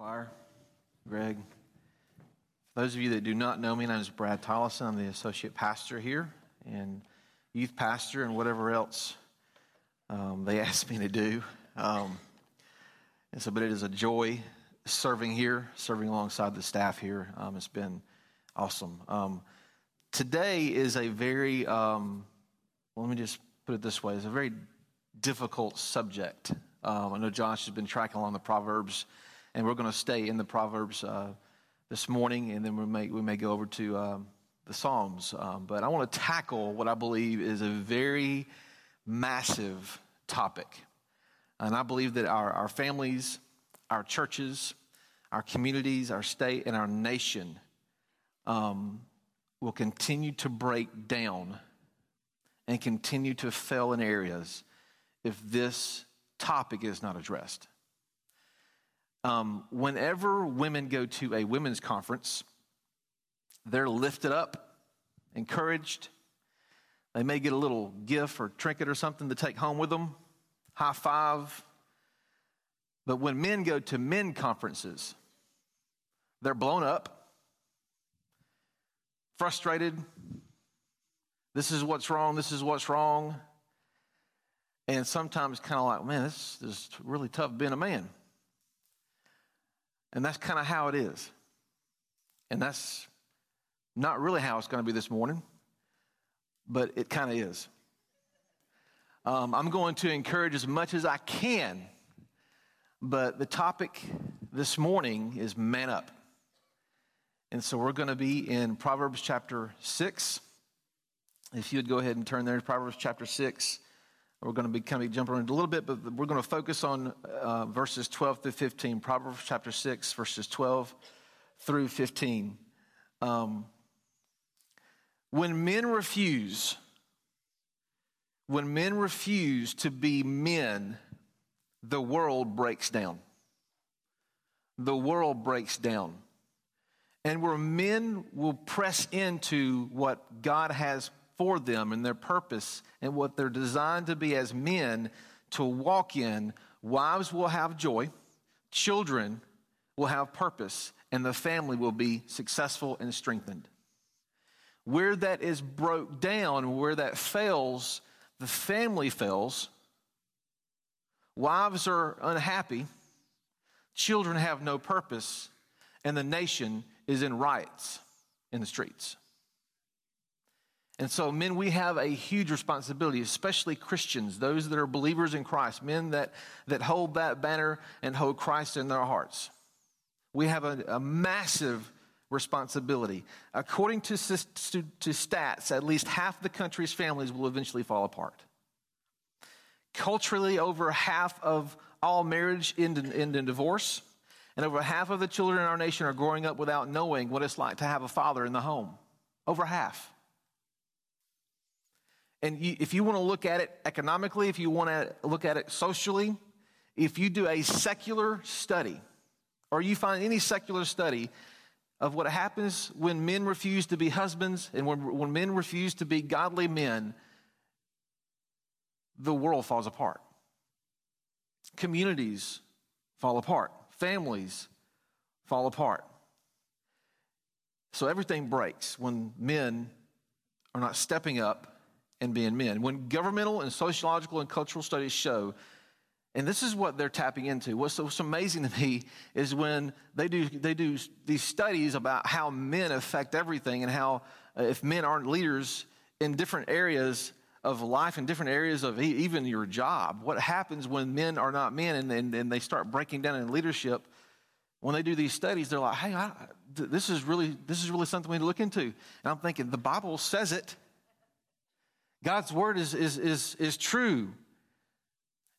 choir, Greg. For those of you that do not know me, my name is Brad Tollison. I'm the associate pastor here and youth pastor and whatever else um, they ask me to do. Um, and so, but it is a joy serving here, serving alongside the staff here. Um, it's been awesome. Um, today is a very, um, well, let me just put it this way: it's a very difficult subject. Um, I know Josh has been tracking along the Proverbs and we're going to stay in the Proverbs uh, this morning, and then we may, we may go over to um, the Psalms. Um, but I want to tackle what I believe is a very massive topic. And I believe that our, our families, our churches, our communities, our state, and our nation um, will continue to break down and continue to fail in areas if this topic is not addressed. Um, whenever women go to a women's conference, they're lifted up, encouraged. They may get a little gift or trinket or something to take home with them, high five. But when men go to men conferences, they're blown up, frustrated. This is what's wrong, this is what's wrong. And sometimes kind of like, man, this is really tough being a man. And that's kind of how it is. And that's not really how it's going to be this morning, but it kind of is. Um, I'm going to encourage as much as I can, but the topic this morning is man up. And so we're going to be in Proverbs chapter 6. If you'd go ahead and turn there to Proverbs chapter 6. We're going to be kind of jumping around a little bit, but we're going to focus on uh, verses 12 through 15. Proverbs chapter 6, verses 12 through 15. Um, when men refuse, when men refuse to be men, the world breaks down. The world breaks down. And where men will press into what God has for them and their purpose and what they're designed to be as men to walk in, wives will have joy, children will have purpose, and the family will be successful and strengthened. Where that is broke down, where that fails, the family fails. Wives are unhappy, children have no purpose, and the nation is in riots in the streets. And so, men, we have a huge responsibility, especially Christians, those that are believers in Christ, men that, that hold that banner and hold Christ in their hearts. We have a, a massive responsibility. According to, to, to stats, at least half the country's families will eventually fall apart. Culturally, over half of all marriage end in, end in divorce, and over half of the children in our nation are growing up without knowing what it's like to have a father in the home. Over half. And you, if you want to look at it economically, if you want to look at it socially, if you do a secular study, or you find any secular study of what happens when men refuse to be husbands and when, when men refuse to be godly men, the world falls apart. Communities fall apart. Families fall apart. So everything breaks when men are not stepping up and being men. When governmental and sociological and cultural studies show, and this is what they're tapping into. What's, what's amazing to me is when they do, they do these studies about how men affect everything and how uh, if men aren't leaders in different areas of life and different areas of even your job, what happens when men are not men and, and, and they start breaking down in leadership when they do these studies, they're like, "Hey, I, this is really this is really something we need to look into." And I'm thinking, the Bible says it. God's word is, is, is, is true.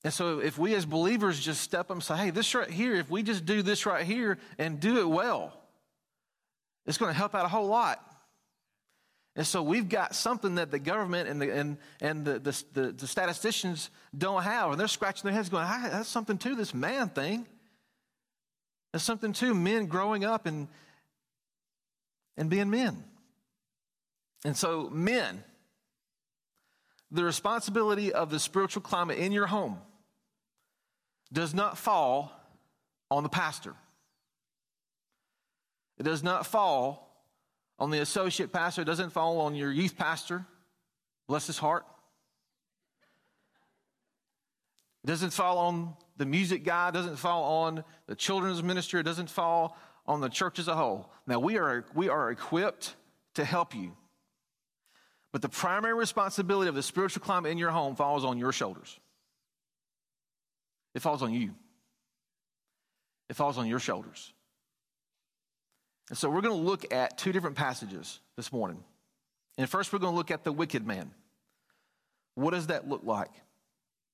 And so if we as believers just step up and say, hey, this right here, if we just do this right here and do it well, it's going to help out a whole lot. And so we've got something that the government and the, and, and the, the, the, the statisticians don't have. And they're scratching their heads going, hey, that's something to this man thing. There's something to men growing up and, and being men. And so, men, the responsibility of the spiritual climate in your home does not fall on the pastor. It does not fall on the associate pastor, it doesn't fall on your youth pastor. Bless his heart. It doesn't fall on the music guy, it doesn't fall on the children's ministry, it doesn't fall on the church as a whole. Now, we are, we are equipped to help you. But the primary responsibility of the spiritual climate in your home falls on your shoulders. It falls on you. It falls on your shoulders. And so we're going to look at two different passages this morning. And first, we're going to look at the wicked man. What does that look like?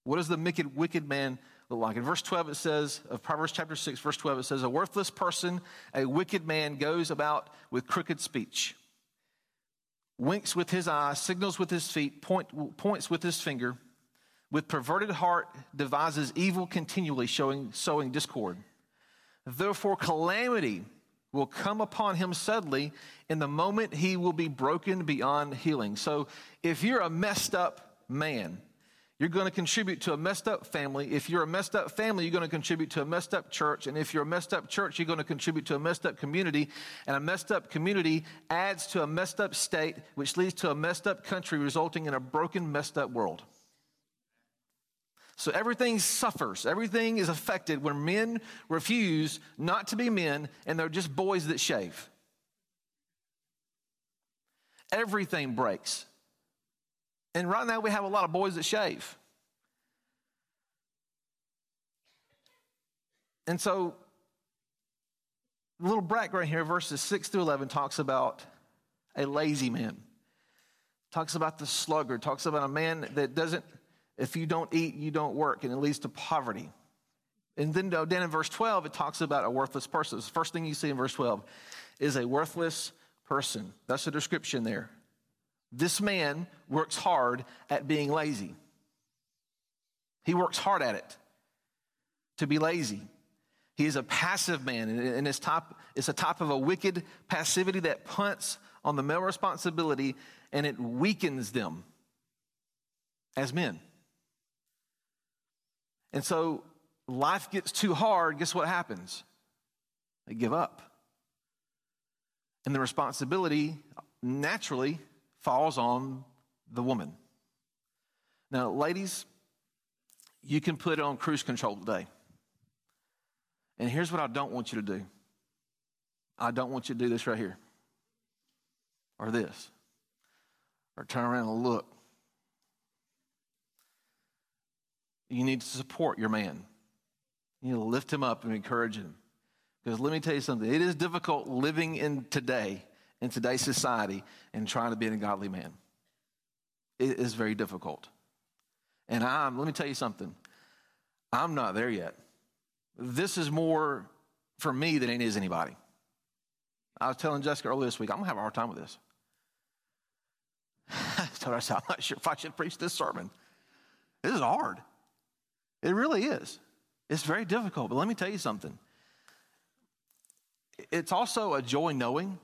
What does the wicked, wicked man look like? In verse 12, it says, of Proverbs chapter 6, verse 12, it says, A worthless person, a wicked man, goes about with crooked speech winks with his eye, signals with his feet, point, points with his finger, with perverted heart devises evil continually, showing, sowing discord. Therefore, calamity will come upon him suddenly in the moment he will be broken beyond healing. So, if you're a messed up man, you're going to contribute to a messed up family. If you're a messed up family, you're going to contribute to a messed up church. And if you're a messed up church, you're going to contribute to a messed up community. And a messed up community adds to a messed up state, which leads to a messed up country, resulting in a broken, messed up world. So everything suffers, everything is affected when men refuse not to be men and they're just boys that shave. Everything breaks. And right now we have a lot of boys that shave. And so, little brack right here, verses 6 through 11, talks about a lazy man. Talks about the sluggard. Talks about a man that doesn't, if you don't eat, you don't work, and it leads to poverty. And then, then in verse 12, it talks about a worthless person. The first thing you see in verse 12 is a worthless person. That's the description there. This man works hard at being lazy. He works hard at it to be lazy. He is a passive man, and it's, top, it's a type of a wicked passivity that punts on the male responsibility and it weakens them as men. And so life gets too hard, guess what happens? They give up. And the responsibility naturally falls on the woman. Now, ladies, you can put it on cruise control today. And here's what I don't want you to do I don't want you to do this right here, or this, or turn around and look. You need to support your man. You need to lift him up and encourage him. Because let me tell you something, it is difficult living in today in today's society and trying to be a godly man. It is very difficult. And I'm, let me tell you something, I'm not there yet. This is more for me than it is anybody. I was telling Jessica earlier this week, I'm gonna have a hard time with this. I told her, I said, I'm not sure if I should preach this sermon. This is hard. It really is. It's very difficult, but let me tell you something. It's also a joy knowing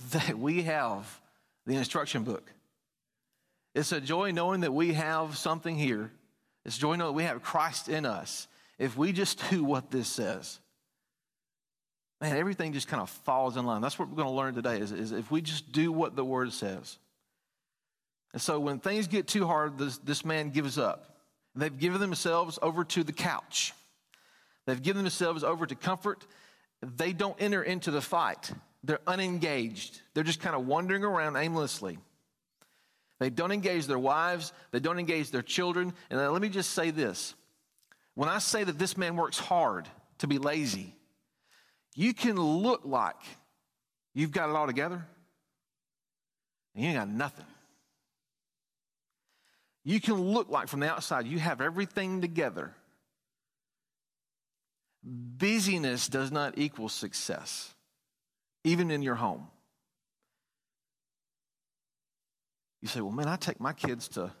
that we have the instruction book. It's a joy knowing that we have something here. It's joy knowing that we have Christ in us. If we just do what this says, man, everything just kind of falls in line. That's what we're going to learn today is, is if we just do what the word says. And so when things get too hard, this, this man gives up. They've given themselves over to the couch. They've given themselves over to comfort. They don't enter into the fight. They're unengaged. They're just kind of wandering around aimlessly. They don't engage their wives, they don't engage their children. And let me just say this when I say that this man works hard to be lazy, you can look like you've got it all together, and you ain't got nothing. You can look like from the outside you have everything together. Busyness does not equal success even in your home. You say, well, man, I take my kids to,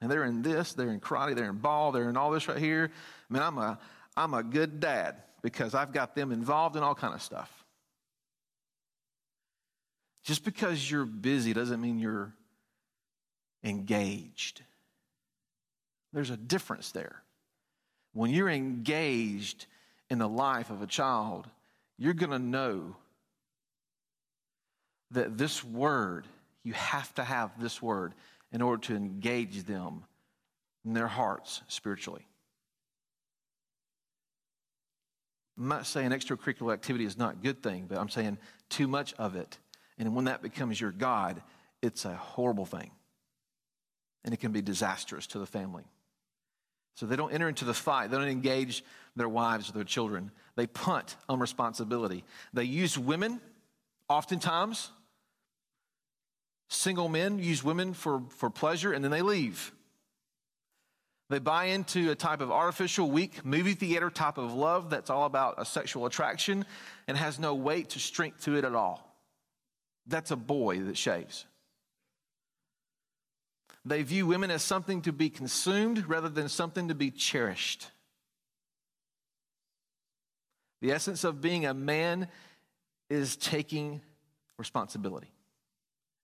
and they're in this, they're in karate, they're in ball, they're in all this right here. I mean, I'm a, I'm a good dad because I've got them involved in all kind of stuff. Just because you're busy doesn't mean you're engaged. There's a difference there. When you're engaged in the life of a child, you're going to know that this word, you have to have this word in order to engage them in their hearts spiritually. I'm not saying extracurricular activity is not a good thing, but I'm saying too much of it. And when that becomes your God, it's a horrible thing. And it can be disastrous to the family. So they don't enter into the fight. They don't engage their wives or their children. They punt on responsibility. They use women, oftentimes. Single men use women for, for pleasure and then they leave. They buy into a type of artificial, weak movie theater type of love that's all about a sexual attraction and has no weight to strength to it at all. That's a boy that shaves. They view women as something to be consumed rather than something to be cherished. The essence of being a man is taking responsibility.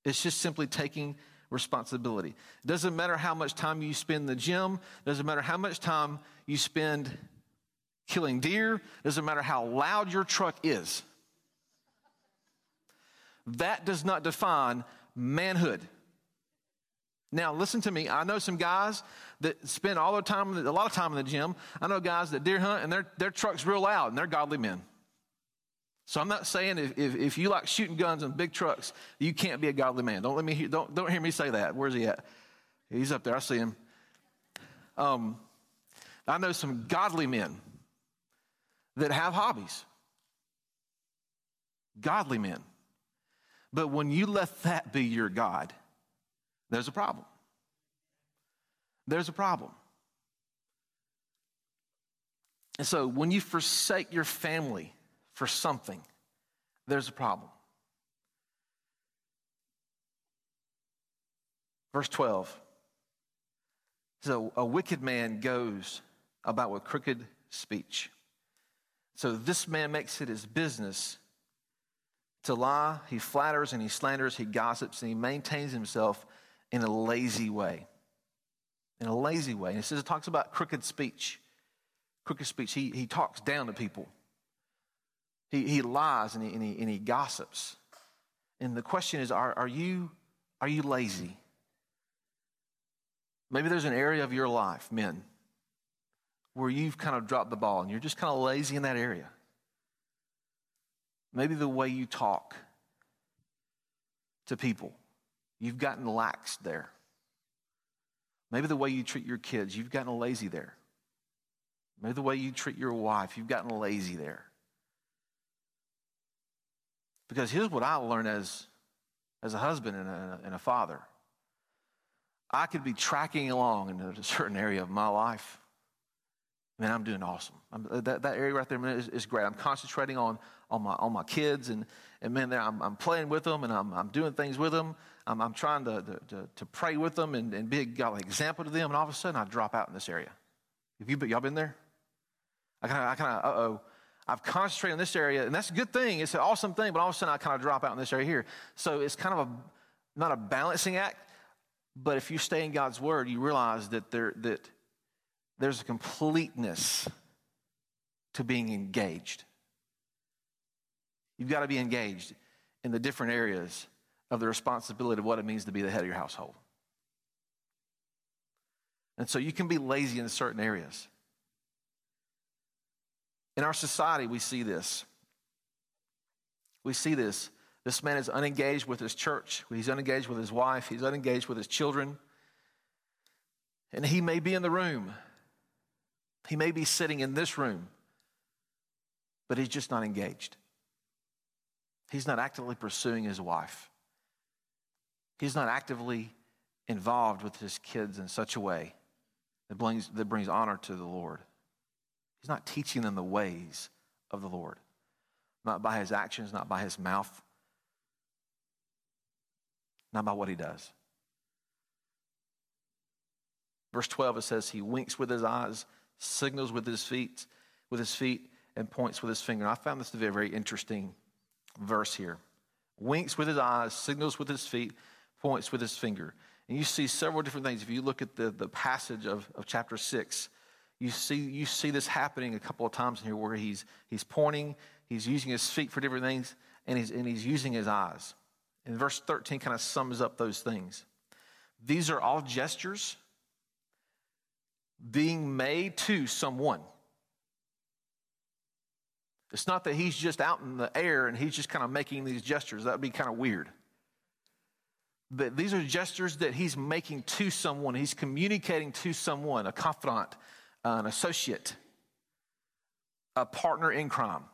It's just simply taking responsibility. It doesn't matter how much time you spend in the gym, it doesn't matter how much time you spend killing deer, it doesn't matter how loud your truck is. That does not define manhood. Now, listen to me. I know some guys that spend all their time, a lot of time in the gym. I know guys that deer hunt and their, their truck's real loud and they're godly men. So I'm not saying if, if, if, you like shooting guns and big trucks, you can't be a godly man. Don't let me hear, don't, don't hear me say that. Where's he at? He's up there. I see him. Um, I know some godly men that have hobbies. Godly men. But when you let that be your God, there's a problem. There's a problem. And so when you forsake your family, for something, there's a problem. Verse 12. So a wicked man goes about with crooked speech. So this man makes it his business to lie. He flatters and he slanders, he gossips, and he maintains himself in a lazy way. In a lazy way. And it says it talks about crooked speech. Crooked speech. He, he talks down to people. He, he lies and he, and, he, and he gossips. And the question is are, are, you, are you lazy? Maybe there's an area of your life, men, where you've kind of dropped the ball and you're just kind of lazy in that area. Maybe the way you talk to people, you've gotten lax there. Maybe the way you treat your kids, you've gotten lazy there. Maybe the way you treat your wife, you've gotten lazy there. Because here's what I learned as, as a husband and a, and a father I could be tracking along in a certain area of my life. Man, I'm doing awesome. I'm, that, that area right there man, is, is, great. I'm concentrating on, on, my, on my kids, and, and man, I'm, I'm playing with them, and I'm, I'm doing things with them. I'm, I'm trying to, to, to pray with them and, and be a example to them, and all of a sudden I drop out in this area. Have you, y'all been there? I kind of, I kind of, uh oh, I've concentrated on this area, and that's a good thing. It's an awesome thing, but all of a sudden I kind of drop out in this area here. So it's kind of a not a balancing act, but if you stay in God's word, you realize that there that there's a completeness to being engaged. You've got to be engaged in the different areas of the responsibility of what it means to be the head of your household. And so you can be lazy in certain areas. In our society, we see this. We see this. This man is unengaged with his church. He's unengaged with his wife. He's unengaged with his children. And he may be in the room. He may be sitting in this room, but he's just not engaged. He's not actively pursuing his wife. He's not actively involved with his kids in such a way that brings, that brings honor to the Lord. He's not teaching them the ways of the Lord, not by his actions, not by his mouth, not by what he does. Verse 12 it says he winks with his eyes, signals with his feet, with his feet and points with his finger. And I found this to be a very interesting verse here. Winks with his eyes, signals with his feet, points with his finger. And you see several different things. If you look at the, the passage of, of chapter 6, you see, you see this happening a couple of times in here where he's, he's pointing, he's using his feet for different things, and he's, and he's using his eyes. And verse 13 kind of sums up those things. These are all gestures being made to someone. It's not that he's just out in the air and he's just kind of making these gestures. That would be kind of weird. But these are gestures that he's making to someone. He's communicating to someone, a confidant, an associate, a partner in crime.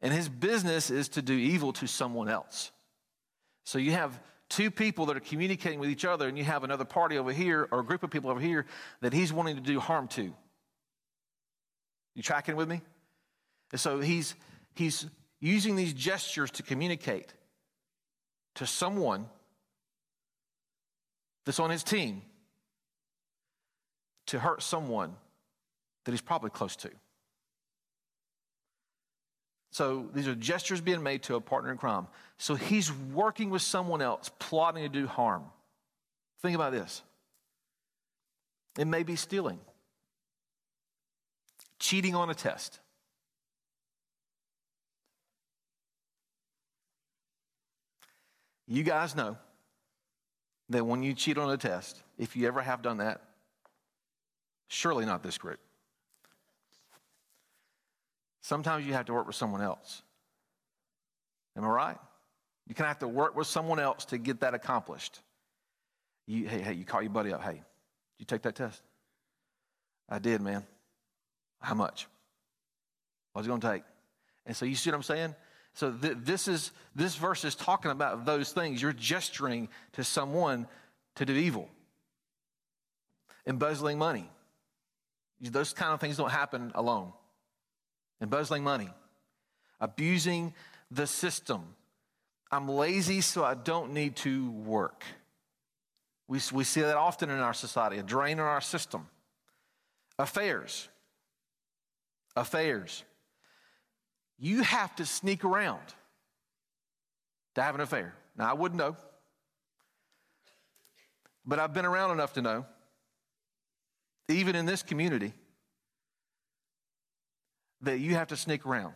And his business is to do evil to someone else. So you have two people that are communicating with each other, and you have another party over here or a group of people over here that he's wanting to do harm to. You tracking with me? And so he's he's using these gestures to communicate to someone that's on his team to hurt someone that he's probably close to. So these are gestures being made to a partner in crime. So he's working with someone else, plotting to do harm. Think about this. It may be stealing, cheating on a test. You guys know that when you cheat on a test, if you ever have done that, surely not this group. Sometimes you have to work with someone else. Am I right? You can have to work with someone else to get that accomplished. You, hey, hey, you call your buddy up. Hey, did you take that test? I did, man. How much? What's it going to take? And so you see what I'm saying? So th- this is this verse is talking about those things. You're gesturing to someone to do evil, embezzling money. Those kind of things don't happen alone embezzling money, abusing the system. I'm lazy, so I don't need to work. We, we see that often in our society, a drain on our system. Affairs. Affairs. You have to sneak around to have an affair. Now, I wouldn't know, but I've been around enough to know, even in this community, that you have to sneak around.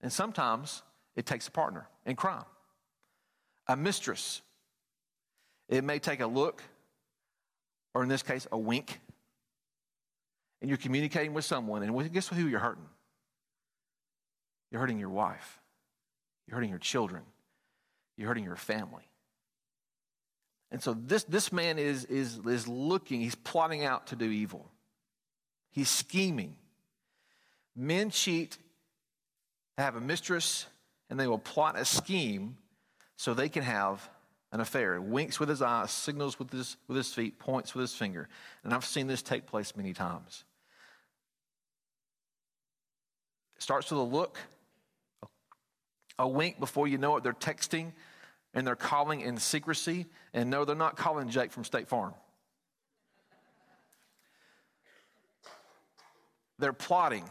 And sometimes it takes a partner in crime, a mistress. It may take a look, or in this case, a wink. And you're communicating with someone, and guess who you're hurting? You're hurting your wife, you're hurting your children, you're hurting your family. And so this, this man is, is, is looking, he's plotting out to do evil. He's scheming. Men cheat, have a mistress, and they will plot a scheme so they can have an affair. Winks with his eyes, signals with his, with his feet, points with his finger. And I've seen this take place many times. It starts with a look, a wink before you know it. They're texting and they're calling in secrecy. And no, they're not calling Jake from State Farm. They're plotting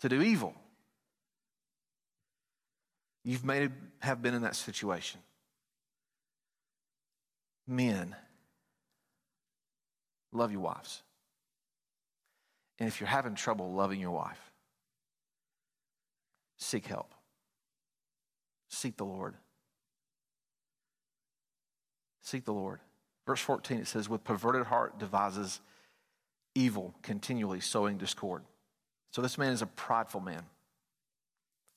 to do evil. You've may have been in that situation. Men, love your wives. And if you're having trouble loving your wife, seek help. Seek the Lord. Seek the Lord. Verse 14, it says, With perverted heart devises evil, continually sowing discord. So this man is a prideful man.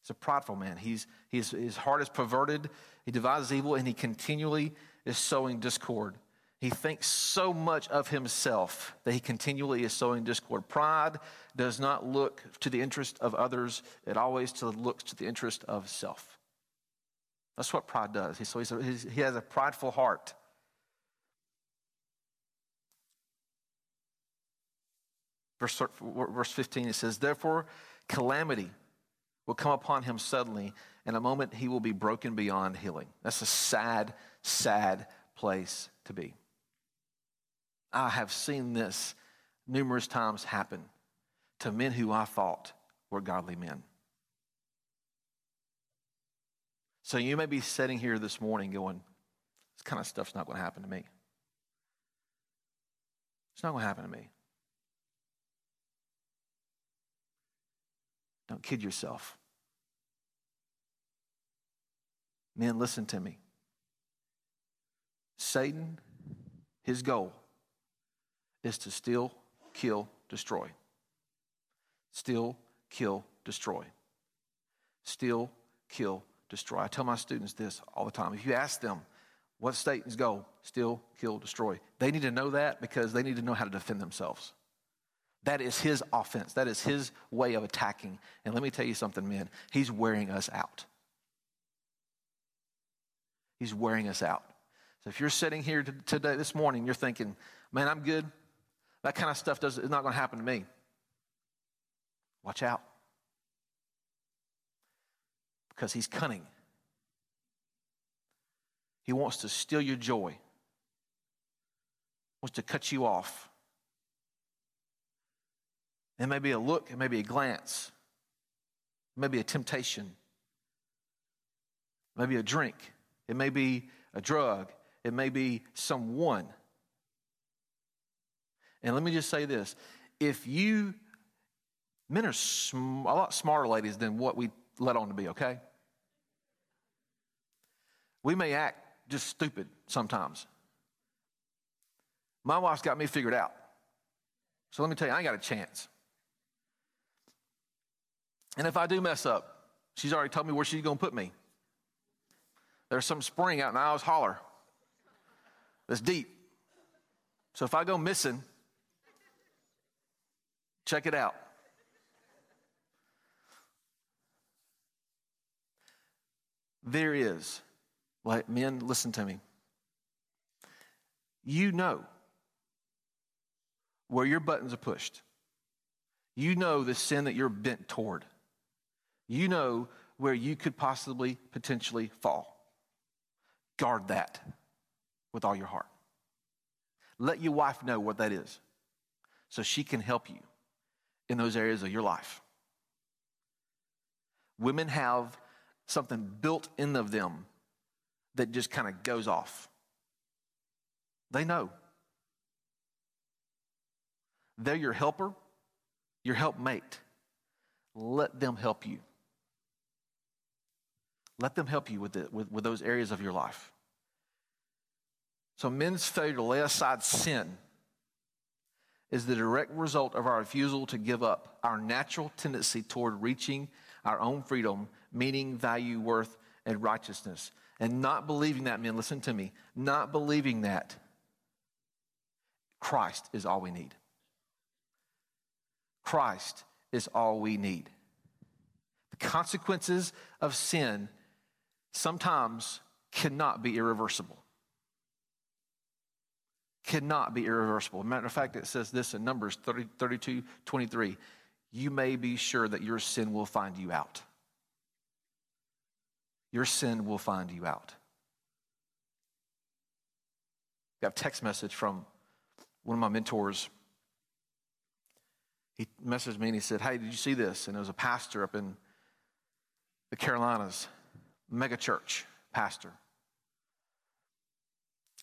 He's a prideful man. He's, he's, his heart is perverted. He devises evil and he continually is sowing discord. He thinks so much of himself that he continually is sowing discord. Pride does not look to the interest of others, it always looks to the interest of self. That's what pride does. So he's a, he's, he has a prideful heart. Verse, verse 15, it says, Therefore, calamity will come upon him suddenly. In a moment, he will be broken beyond healing. That's a sad, sad place to be. I have seen this numerous times happen to men who I thought were godly men. So you may be sitting here this morning going, this kind of stuff's not going to happen to me. It's not going to happen to me. Don't kid yourself. Men, listen to me. Satan, his goal is to steal, kill, destroy. Steal, kill, destroy. Steal, kill, destroy. I tell my students this all the time. If you ask them, what's Satan's goal? Steal, kill, destroy. They need to know that because they need to know how to defend themselves. That is his offense. That is his way of attacking. And let me tell you something, men. He's wearing us out. He's wearing us out. So if you're sitting here today, this morning, you're thinking, man, I'm good. That kind of stuff does, is not going to happen to me. Watch out. Because he's cunning. He wants to steal your joy, wants to cut you off. It may be a look, it may be a glance, it may be a temptation, it may be a drink, it may be a drug, it may be someone. And let me just say this if you, men are sm- a lot smarter ladies than what we let on to be, okay? We may act just stupid sometimes. My wife's got me figured out. So let me tell you, I ain't got a chance. And if I do mess up, she's already told me where she's going to put me. There's some spring out in Owl's Holler that's deep. So if I go missing, check it out. There is, like men, listen to me. You know where your buttons are pushed. You know the sin that you're bent toward. You know where you could possibly, potentially fall. Guard that with all your heart. Let your wife know what that is so she can help you in those areas of your life. Women have something built in of them that just kind of goes off. They know. They're your helper, your helpmate. Let them help you. Let them help you with, the, with, with those areas of your life. So, men's failure to lay aside sin is the direct result of our refusal to give up our natural tendency toward reaching our own freedom, meaning, value, worth, and righteousness. And not believing that, men, listen to me, not believing that Christ is all we need. Christ is all we need. The consequences of sin sometimes cannot be irreversible. Cannot be irreversible. Matter of fact, it says this in Numbers 30, 32 23. You may be sure that your sin will find you out. Your sin will find you out. I got a text message from one of my mentors. He messaged me and he said, Hey, did you see this? And it was a pastor up in the Carolinas mega church pastor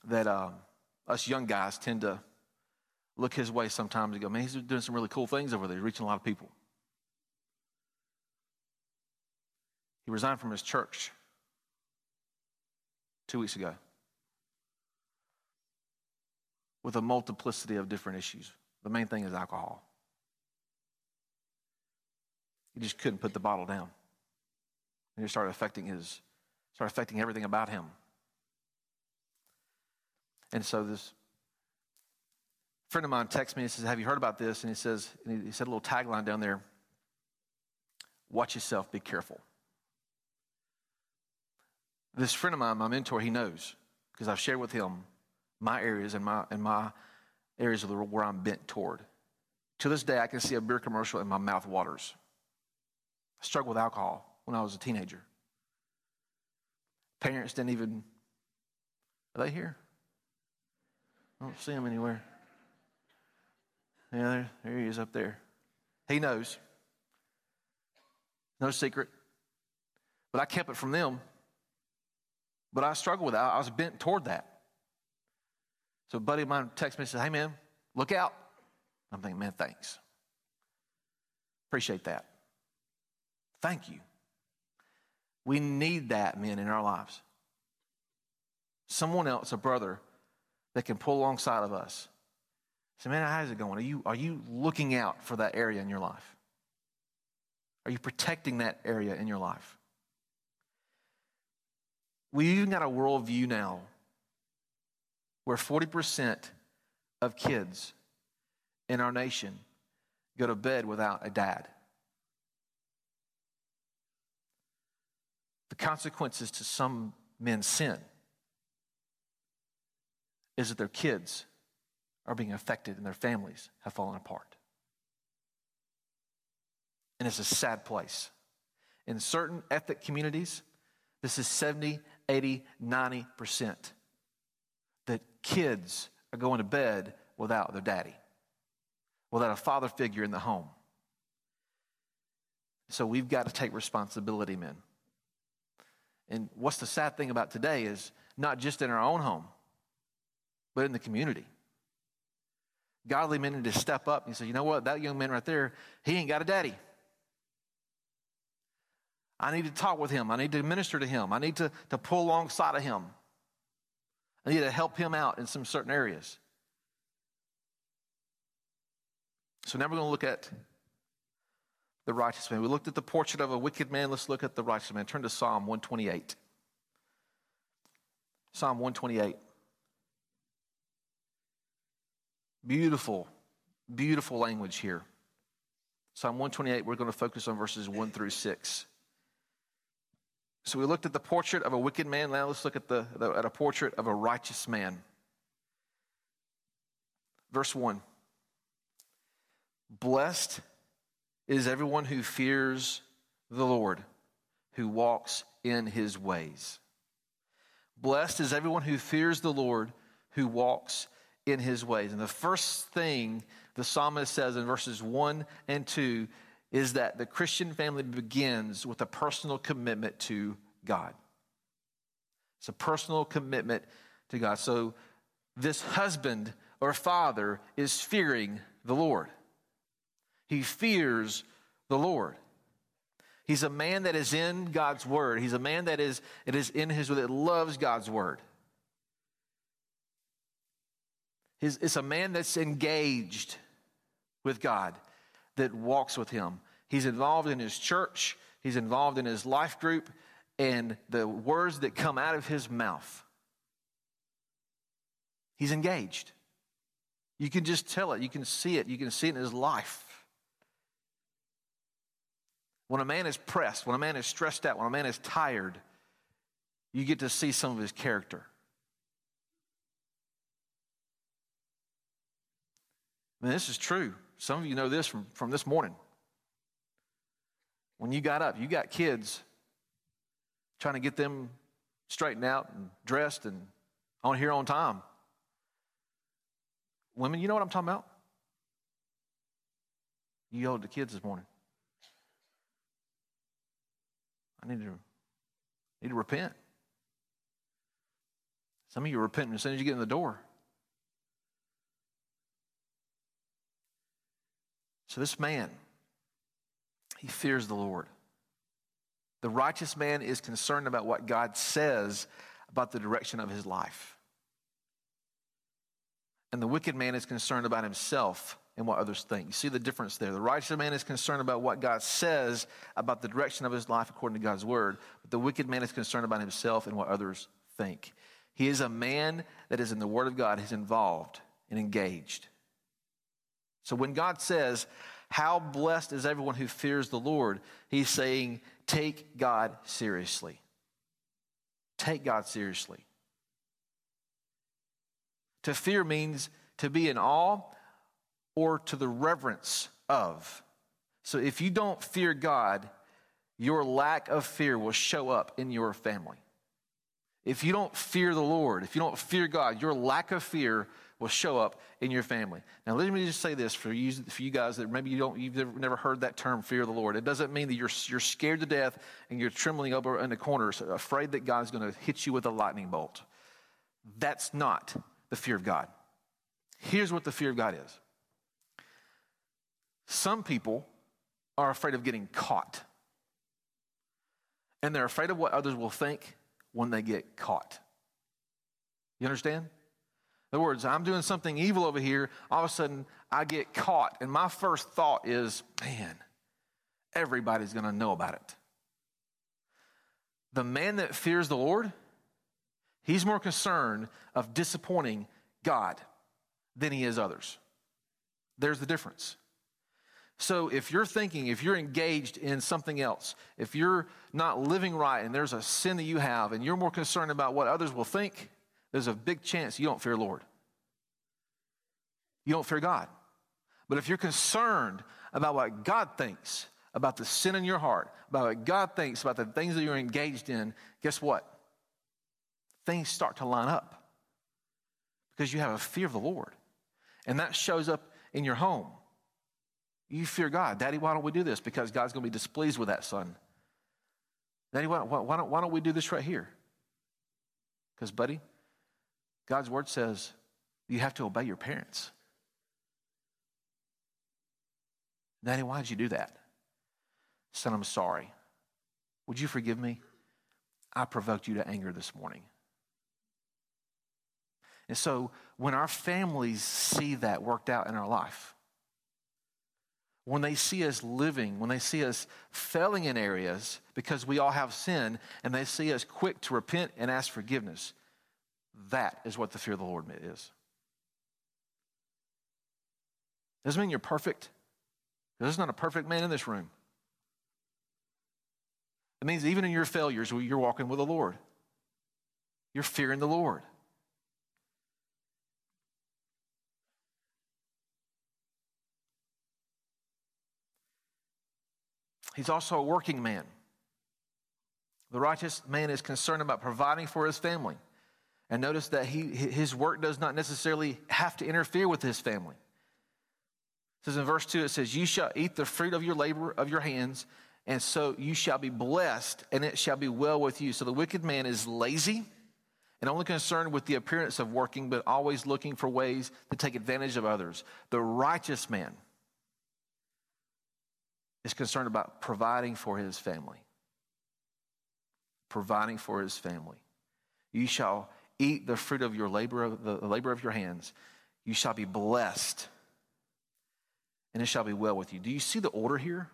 that um, us young guys tend to look his way sometimes and go, man, he's doing some really cool things over there, he's reaching a lot of people. He resigned from his church two weeks ago with a multiplicity of different issues. The main thing is alcohol. He just couldn't put the bottle down. And it started affecting his, started affecting everything about him. And so this friend of mine texts me and says, Have you heard about this? And he says, and he said a little tagline down there Watch yourself, be careful. This friend of mine, my mentor, he knows because I've shared with him my areas and my, and my areas of the world where I'm bent toward. To this day, I can see a beer commercial and my mouth waters. I struggle with alcohol when I was a teenager. Parents didn't even, are they here? I don't see them anywhere. Yeah, there, there he is up there. He knows. No secret. But I kept it from them. But I struggled with that. I was bent toward that. So a buddy of mine texted me and said, Hey man, look out. I'm thinking, man, thanks. Appreciate that. Thank you. We need that, men, in our lives. someone else, a brother, that can pull alongside of us. Say, man, how's it going? Are you, are you looking out for that area in your life? Are you protecting that area in your life? We even got a worldview now where 40% of kids in our nation go to bed without a dad. The consequences to some men's sin is that their kids are being affected and their families have fallen apart. And it's a sad place. In certain ethnic communities, this is 70, 80, 90% that kids are going to bed without their daddy, without a father figure in the home. So we've got to take responsibility, men. And what's the sad thing about today is not just in our own home, but in the community. Godly men need to step up and say, you know what, that young man right there, he ain't got a daddy. I need to talk with him. I need to minister to him. I need to, to pull alongside of him. I need to help him out in some certain areas. So now we're going to look at the righteous man. We looked at the portrait of a wicked man. Let's look at the righteous man. Turn to Psalm 128. Psalm 128. Beautiful, beautiful language here. Psalm 128, we're going to focus on verses 1 through 6. So we looked at the portrait of a wicked man. Now let's look at, the, the, at a portrait of a righteous man. Verse 1 Blessed is everyone who fears the Lord, who walks in his ways. Blessed is everyone who fears the Lord, who walks in his ways. And the first thing the psalmist says in verses 1 and 2 is that the Christian family begins with a personal commitment to God. It's a personal commitment to God. So this husband or father is fearing the Lord. He fears the Lord. He's a man that is in God's word. He's a man that is, it is in his word, that loves God's word. He's, it's a man that's engaged with God, that walks with him. He's involved in his church, he's involved in his life group, and the words that come out of his mouth. He's engaged. You can just tell it, you can see it, you can see it in his life. When a man is pressed, when a man is stressed out, when a man is tired, you get to see some of his character. I mean, this is true. Some of you know this from, from this morning. When you got up, you got kids trying to get them straightened out and dressed and on here on time. Women, you know what I'm talking about? You yelled at the kids this morning. I need to need to repent. Some of you are repenting as soon as you get in the door. So this man, he fears the Lord. The righteous man is concerned about what God says about the direction of his life. And the wicked man is concerned about himself and what others think. You see the difference there. The righteous man is concerned about what God says about the direction of his life according to God's word, but the wicked man is concerned about himself and what others think. He is a man that is in the word of God, he's involved and engaged. So when God says, How blessed is everyone who fears the Lord, he's saying, take God seriously. Take God seriously. To fear means to be in awe or to the reverence of. So if you don't fear God, your lack of fear will show up in your family. If you don't fear the Lord, if you don't fear God, your lack of fear will show up in your family. Now, let me just say this for you, for you guys that maybe you don't, you've never, heard that term, fear of the Lord. It doesn't mean that you're, you're scared to death and you're trembling over in the corners, afraid that God's going to hit you with a lightning bolt. That's not the fear of God. Here's what the fear of God is some people are afraid of getting caught, and they're afraid of what others will think when they get caught. You understand? Other words, I'm doing something evil over here. All of a sudden, I get caught. And my first thought is, man, everybody's going to know about it. The man that fears the Lord, he's more concerned of disappointing God than he is others. There's the difference. So if you're thinking, if you're engaged in something else, if you're not living right and there's a sin that you have and you're more concerned about what others will think, there's a big chance you don't fear Lord. You don't fear God. But if you're concerned about what God thinks, about the sin in your heart, about what God thinks, about the things that you're engaged in, guess what? Things start to line up because you have a fear of the Lord. And that shows up in your home. You fear God. Daddy, why don't we do this? Because God's going to be displeased with that son. Daddy, why, why, don't, why don't we do this right here? Because, buddy, God's word says you have to obey your parents. Daddy, why did you do that? Son, I'm sorry. Would you forgive me? I provoked you to anger this morning. And so when our families see that worked out in our life, when they see us living, when they see us failing in areas because we all have sin, and they see us quick to repent and ask forgiveness, that is what the fear of the Lord is. Doesn't mean you're perfect. There's not a perfect man in this room. It means even in your failures, you're walking with the Lord. You're fearing the Lord. He's also a working man. The righteous man is concerned about providing for his family. And notice that he, his work does not necessarily have to interfere with his family. It says in verse 2, it says, You shall eat the fruit of your labor of your hands, and so you shall be blessed, and it shall be well with you. So the wicked man is lazy and only concerned with the appearance of working, but always looking for ways to take advantage of others. The righteous man is concerned about providing for his family. Providing for his family. You shall eat the fruit of your labor, of the labor of your hands. You shall be blessed, and it shall be well with you. Do you see the order here?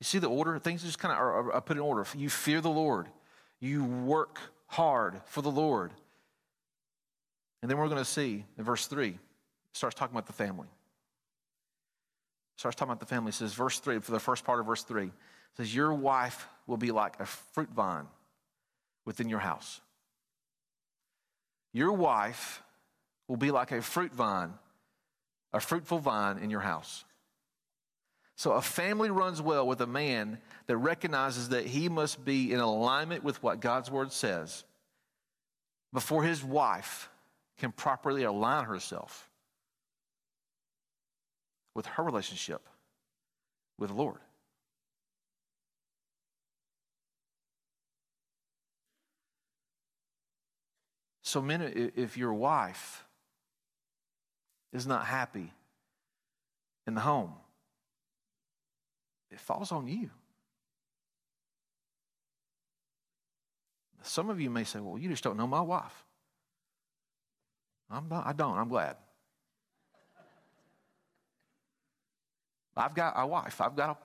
You see the order? Things just kind of are, are put in order. You fear the Lord. You work hard for the Lord. And then we're going to see in verse 3, starts talking about the family starts talking about the family. It says, verse 3, for the first part of verse 3, says, Your wife will be like a fruit vine within your house. Your wife will be like a fruit vine, a fruitful vine in your house. So a family runs well with a man that recognizes that he must be in alignment with what God's word says before his wife can properly align herself with her relationship with the Lord. So, men, if your wife is not happy in the home, it falls on you. Some of you may say, well, you just don't know my wife. I'm not, I don't. I'm glad. I've got a wife. I've got a,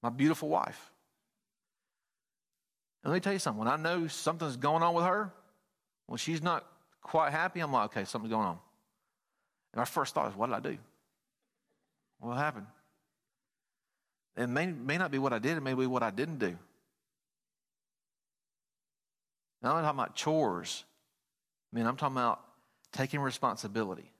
my beautiful wife. And let me tell you something. When I know something's going on with her, when she's not quite happy, I'm like, okay, something's going on. And our first thought is, what did I do? What happened? It may, may not be what I did, it may be what I didn't do. Now, I'm not talking about chores. I mean, I'm talking about taking responsibility.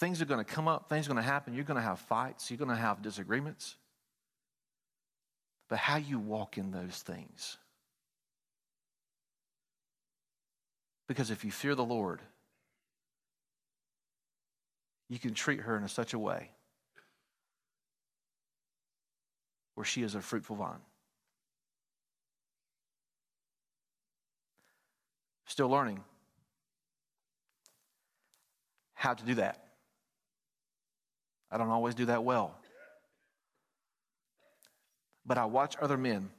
Things are going to come up, things are going to happen. You're going to have fights, you're going to have disagreements. But how you walk in those things. Because if you fear the Lord, you can treat her in such a way where she is a fruitful vine. Still learning how to do that. I don't always do that well. But I watch other men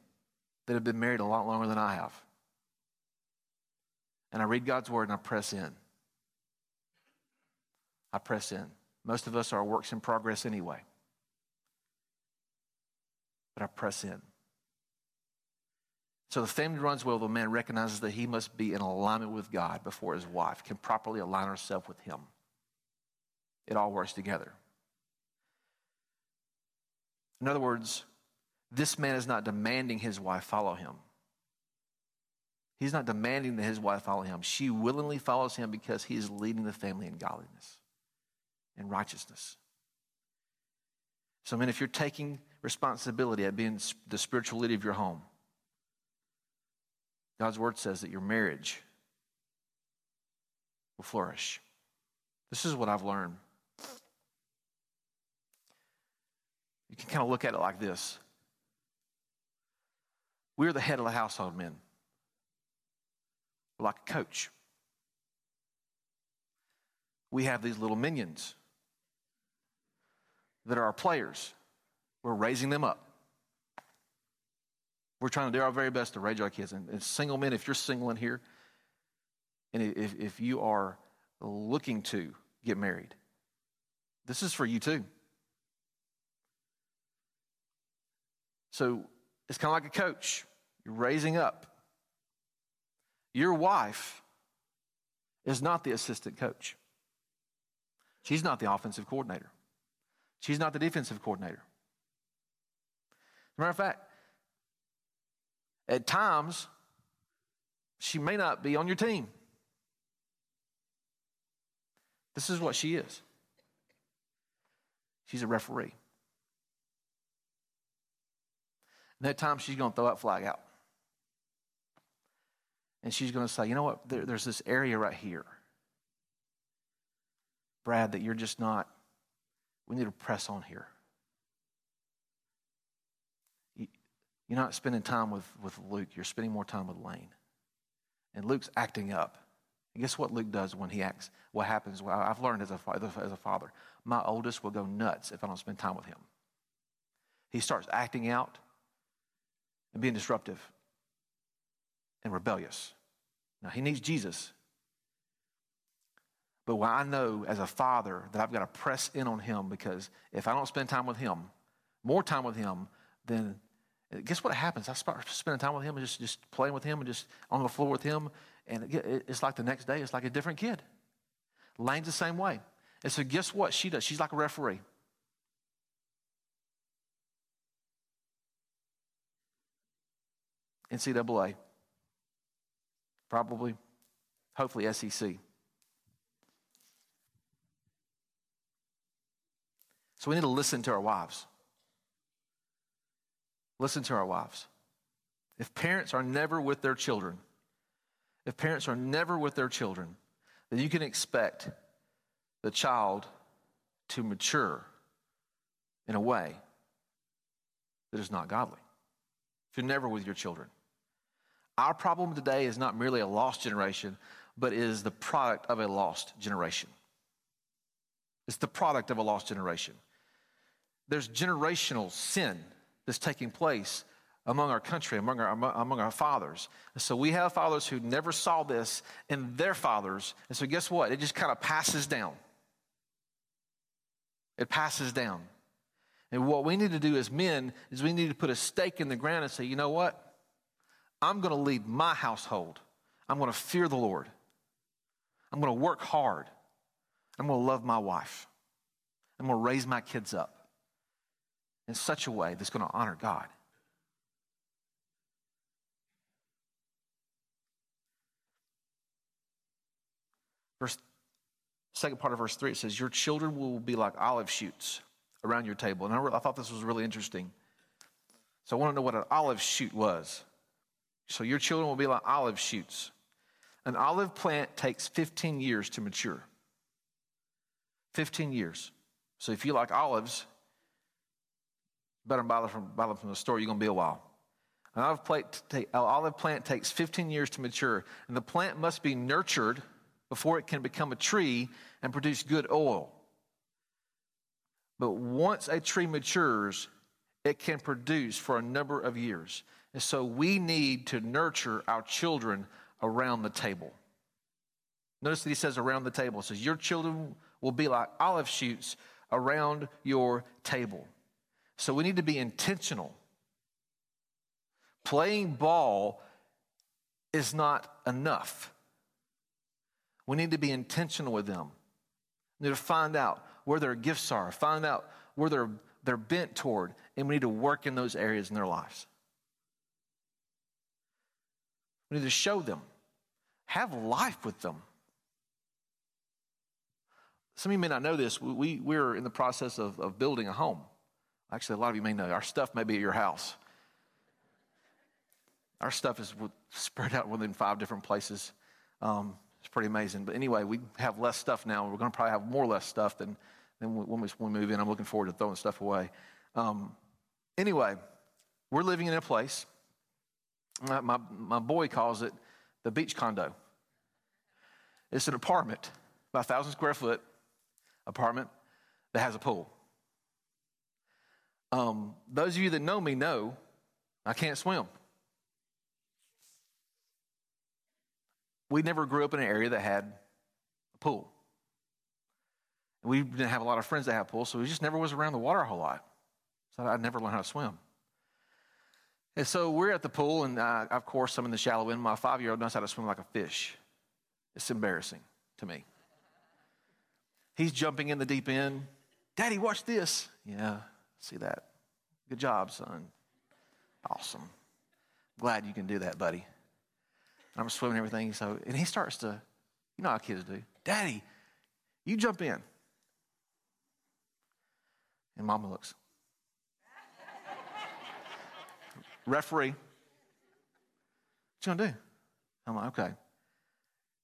that have been married a lot longer than I have. And I read God's word and I press in. I press in. Most of us are works in progress anyway. But I press in. So the family runs well, the man recognizes that he must be in alignment with God before his wife can properly align herself with him. It all works together. In other words, this man is not demanding his wife follow him. He's not demanding that his wife follow him. She willingly follows him because he is leading the family in godliness and righteousness. So, I if you're taking responsibility at being the spiritual leader of your home, God's word says that your marriage will flourish. This is what I've learned. You can kind of look at it like this We're the head of the household, men. Like a coach. We have these little minions that are our players. We're raising them up. We're trying to do our very best to raise our kids. And, and single men, if you're single in here, and if, if you are looking to get married, this is for you too. So it's kind of like a coach. You're raising up. Your wife is not the assistant coach. She's not the offensive coordinator. She's not the defensive coordinator. As a matter of fact, at times, she may not be on your team. This is what she is. She's a referee. And at times, she's going to throw that flag out. And she's going to say, you know what? There, there's this area right here, Brad, that you're just not, we need to press on here. You're not spending time with, with Luke, you're spending more time with Lane. And Luke's acting up. And guess what Luke does when he acts? What happens? Well, I've learned as a, as a father, my oldest will go nuts if I don't spend time with him. He starts acting out and being disruptive and rebellious. Now, he needs Jesus. But I know as a father that I've got to press in on him because if I don't spend time with him, more time with him, then guess what happens? I start spending time with him and just, just playing with him and just on the floor with him. And it's like the next day, it's like a different kid. Lane's the same way. And so, guess what she does? She's like a referee. NCAA, probably, hopefully SEC. So we need to listen to our wives. Listen to our wives. If parents are never with their children, if parents are never with their children, then you can expect the child to mature in a way that is not godly. If you're never with your children. Our problem today is not merely a lost generation, but is the product of a lost generation. It's the product of a lost generation. There's generational sin that's taking place among our country, among our, among our fathers. And so we have fathers who never saw this in their fathers. And so guess what? It just kind of passes down. It passes down. And what we need to do as men is we need to put a stake in the ground and say, you know what? I'm going to lead my household. I'm going to fear the Lord. I'm going to work hard. I'm going to love my wife. I'm going to raise my kids up in such a way that's going to honor God. Verse, second part of verse 3, it says, Your children will be like olive shoots around your table. And I, I thought this was really interesting. So I want to know what an olive shoot was. So your children will be like olive shoots. An olive plant takes 15 years to mature. 15 years. So if you like olives, better buy them from, buy them from the store, you're going to be a while. An olive, plant, an olive plant takes 15 years to mature, and the plant must be nurtured before it can become a tree and produce good oil. But once a tree matures, it can produce for a number of years. And so we need to nurture our children around the table. Notice that he says around the table. It says, Your children will be like olive shoots around your table. So we need to be intentional. Playing ball is not enough. We need to be intentional with them. We need to find out where their gifts are, find out where they're, they're bent toward, and we need to work in those areas in their lives. We need to show them, have life with them. Some of you may not know this. We, we're in the process of, of building a home. Actually, a lot of you may know. Our stuff may be at your house. Our stuff is spread out within five different places. Um, it's pretty amazing. But anyway, we have less stuff now. We're going to probably have more less stuff than, than when, we, when we move in. I'm looking forward to throwing stuff away. Um, anyway, we're living in a place. My, my, my boy calls it the beach condo. It's an apartment, about a thousand square foot apartment that has a pool. Um, those of you that know me know I can't swim. We never grew up in an area that had a pool. We didn't have a lot of friends that had pools, so we just never was around the water a whole lot. So I never learned how to swim. And so we're at the pool, and uh, of course, I'm in the shallow end. My five year old knows how to swim like a fish. It's embarrassing to me. He's jumping in the deep end. Daddy, watch this. Yeah, see that. Good job, son. Awesome. Glad you can do that, buddy. I'm swimming everything. So, and he starts to, you know how kids do. Daddy, you jump in. And mama looks. Referee. What you gonna do? I'm like, okay.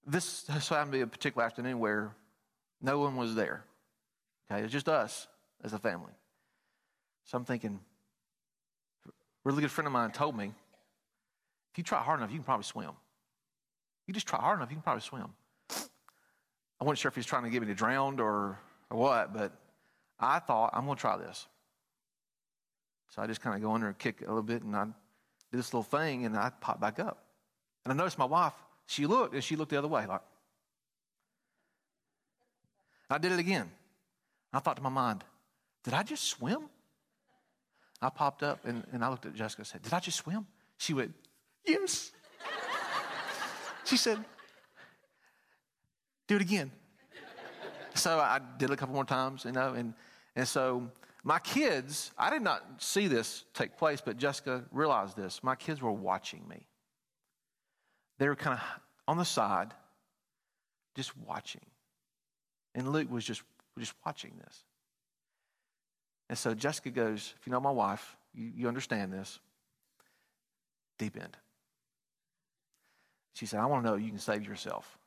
This happened to be a particular afternoon where no one was there. Okay, it's just us as a family. So I'm thinking, a really good friend of mine told me, if you try hard enough, you can probably swim. You just try hard enough, you can probably swim. I wasn't sure if he was trying to get me to drown or, or what, but I thought, I'm going to try this. So I just kind of go under and kick a little bit, and I did this little thing, and I popped back up. And I noticed my wife, she looked, and she looked the other way, like, I did it again. I thought to my mind, did I just swim? I popped up and, and I looked at Jessica and said, Did I just swim? She went, Yes. she said, Do it again. So I did it a couple more times, you know, and, and so my kids, I did not see this take place, but Jessica realized this. My kids were watching me. They were kind of on the side, just watching. And Luke was just, just watching this. And so Jessica goes, If you know my wife, you, you understand this. Deep end. She said, I want to know you can save yourself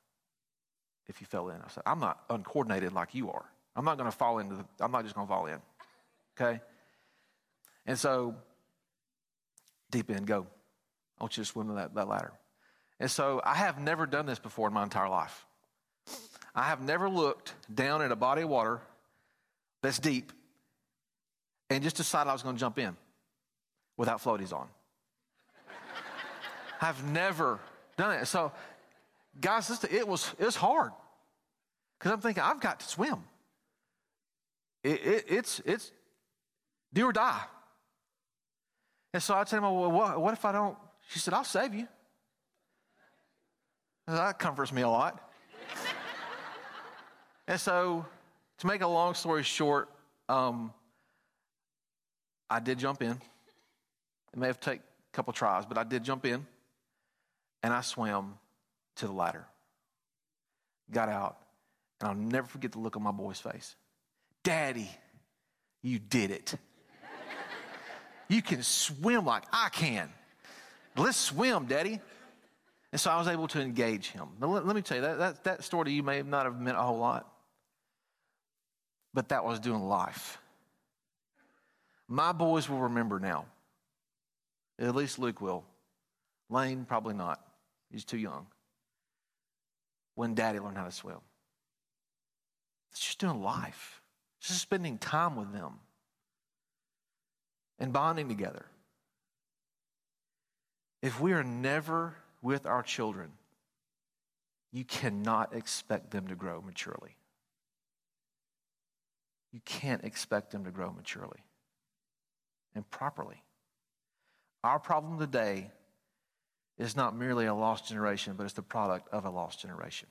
if you fell in. I said, I'm not uncoordinated like you are. I'm not going to fall into the, I'm not just going to fall in. Okay? And so, deep end, go. I want you to swim to that, that ladder. And so, I have never done this before in my entire life. I have never looked down at a body of water that's deep and just decided I was going to jump in without floaties on. I've never done it. So, guys, it was, it was hard because I'm thinking, I've got to swim. It, it, it's, it's do or die. And so I said, well, what, what if I don't? She said, I'll save you. That comforts me a lot. and so, to make a long story short, um, I did jump in. It may have taken a couple tries, but I did jump in and I swam to the ladder. Got out, and I'll never forget the look on my boy's face. Daddy, you did it. You can swim like I can. Let's swim, Daddy. And so I was able to engage him. Now, let, let me tell you, that, that, that story to you may not have meant a whole lot, but that was doing life. My boys will remember now. At least Luke will. Lane, probably not. He's too young. When daddy learned how to swim. It's just doing life, it's just spending time with them and bonding together. If we are never with our children, you cannot expect them to grow maturely. You can't expect them to grow maturely and properly. Our problem today is not merely a lost generation, but it's the product of a lost generation.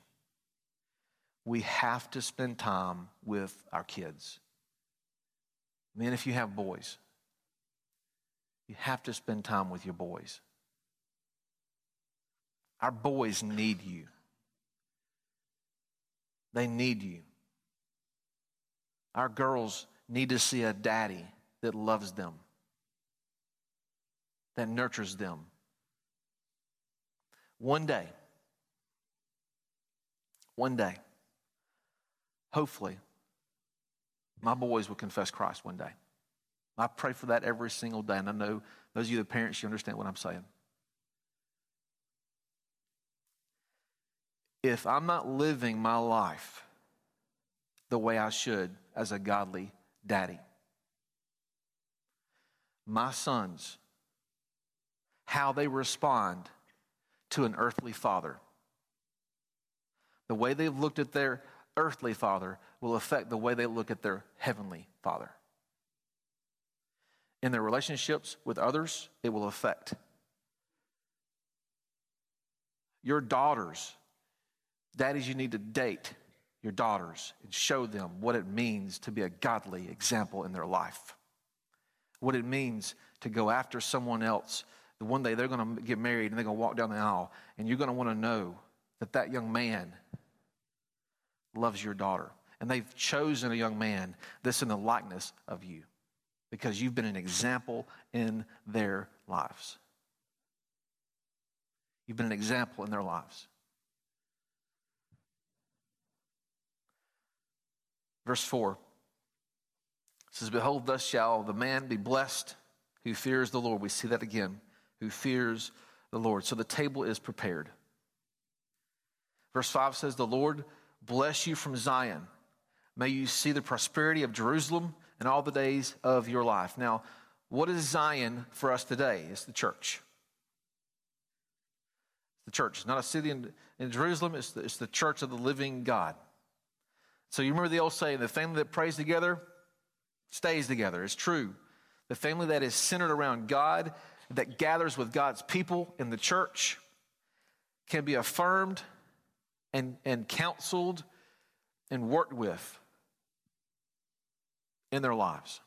We have to spend time with our kids. Men, if you have boys, you have to spend time with your boys. Our boys need you. They need you. Our girls need to see a daddy that loves them, that nurtures them. One day, one day, hopefully, my boys will confess Christ one day. I pray for that every single day, and I know those of you, the parents, you understand what I'm saying. If I'm not living my life the way I should as a godly daddy, my sons, how they respond to an earthly father, the way they've looked at their earthly father will affect the way they look at their heavenly father. In their relationships with others, it will affect. Your daughters, daddies, you need to date your daughters and show them what it means to be a godly example in their life. What it means to go after someone else. One day they're going to get married and they're going to walk down the aisle, and you're going to want to know that that young man loves your daughter. And they've chosen a young man that's in the likeness of you because you've been an example in their lives. You've been an example in their lives. Verse 4 says, Behold, thus shall the man be blessed who fears the Lord. We see that again, who fears the Lord. So the table is prepared. Verse 5 says, The Lord bless you from Zion. May you see the prosperity of Jerusalem in all the days of your life. Now, what is Zion for us today? It's the church. It's the church. It's not a city in, in Jerusalem, it's the, it's the church of the living God. So you remember the old saying, the family that prays together stays together. It's true. The family that is centered around God, that gathers with God's people in the church, can be affirmed and, and counseled and worked with in their lives.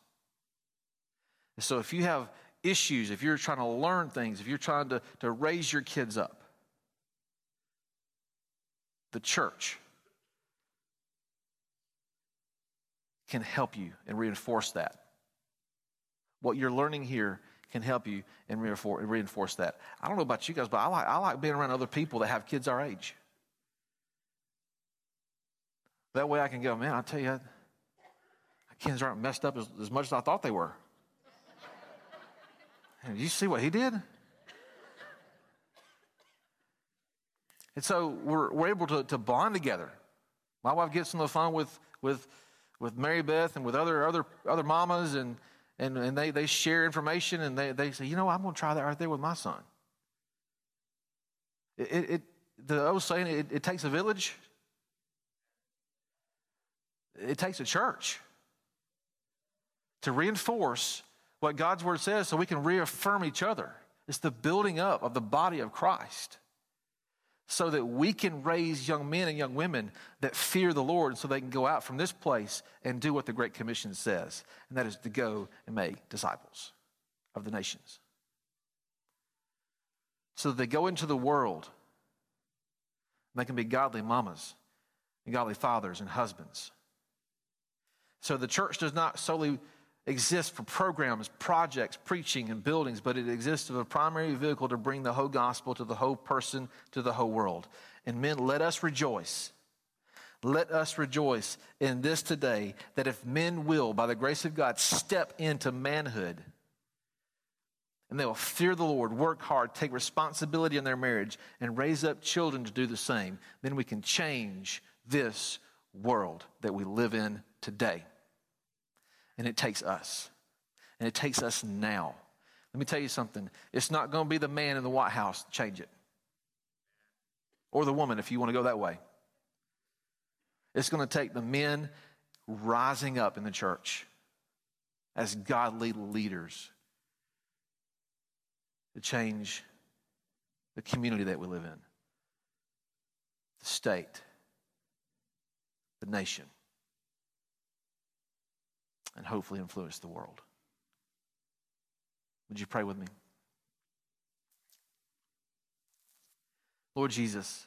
so if you have issues, if you're trying to learn things, if you're trying to, to raise your kids up, the church can help you and reinforce that. What you're learning here can help you and reinforce that. I don't know about you guys, but I like, I like being around other people that have kids our age. That way I can go, man, I'll tell you, kids aren't messed up as, as much as I thought they were. Did you see what he did? And so we're, we're able to, to bond together. My wife gets on the phone with, with, with Mary Beth and with other, other, other mamas, and, and, and they, they share information and they, they say, you know, I'm going to try that right there with my son. It, it, it the old saying, it, it takes a village it takes a church to reinforce what God's word says so we can reaffirm each other. It's the building up of the body of Christ so that we can raise young men and young women that fear the Lord so they can go out from this place and do what the Great Commission says, and that is to go and make disciples of the nations. So that they go into the world and they can be godly mamas and godly fathers and husbands so the church does not solely exist for programs, projects, preaching, and buildings, but it exists as a primary vehicle to bring the whole gospel to the whole person, to the whole world. And men, let us rejoice. Let us rejoice in this today that if men will, by the grace of God, step into manhood, and they will fear the Lord, work hard, take responsibility in their marriage, and raise up children to do the same, then we can change this world that we live in today. And it takes us. And it takes us now. Let me tell you something. It's not going to be the man in the White House to change it. or the woman if you want to go that way. It's going to take the men rising up in the church as godly leaders to change the community that we live in, the state, the nation, and hopefully influence the world. Would you pray with me? Lord Jesus,